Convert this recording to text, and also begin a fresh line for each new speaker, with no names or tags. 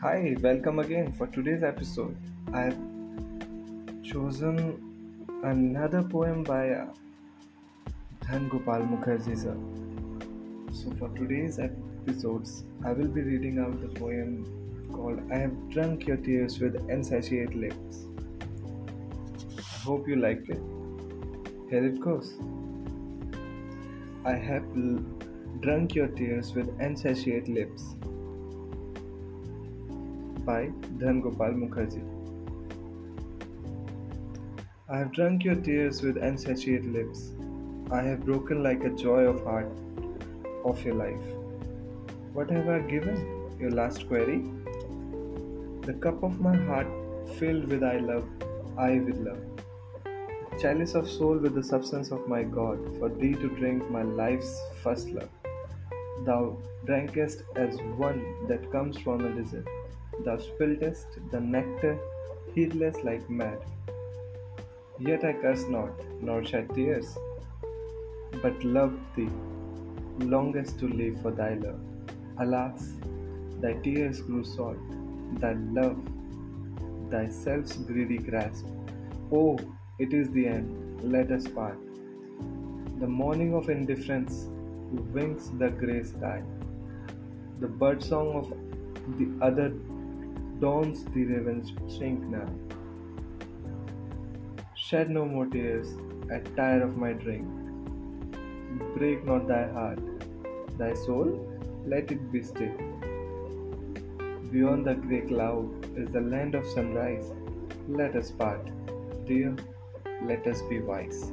Hi, welcome again for today's episode. I've chosen another poem by uh, Dhan Gopal Mukherji sir. So for today's episodes, I will be reading out the poem called I Have Drunk Your Tears with Insatiate Lips. I hope you liked it. Here it goes. I have l- drunk your tears with insatiate lips by Dhan Gopal Mukherji. I have drunk your tears with insatiate lips. I have broken like a joy of heart of your life. What have I given? Your last query? The cup of my heart filled with I love, I with love. Chalice of soul with the substance of my God, for thee to drink my life's first love. Thou drankest as one that comes from a desert. Thou spiltest the nectar, heedless like mad. Yet I curse not, nor shed tears, but loved thee, longest to live for thy love. Alas, thy tears grew salt, thy love, thyself's greedy grasp. Oh, it is the end, let us part. The morning of indifference winks the grey sky. The birdsong of the other dawns the raven's shrink now. Shed no more tears I tire of my drink. Break not thy heart, thy soul, let it be still. Beyond the grey cloud is the land of sunrise. Let us part, dear, let us be wise.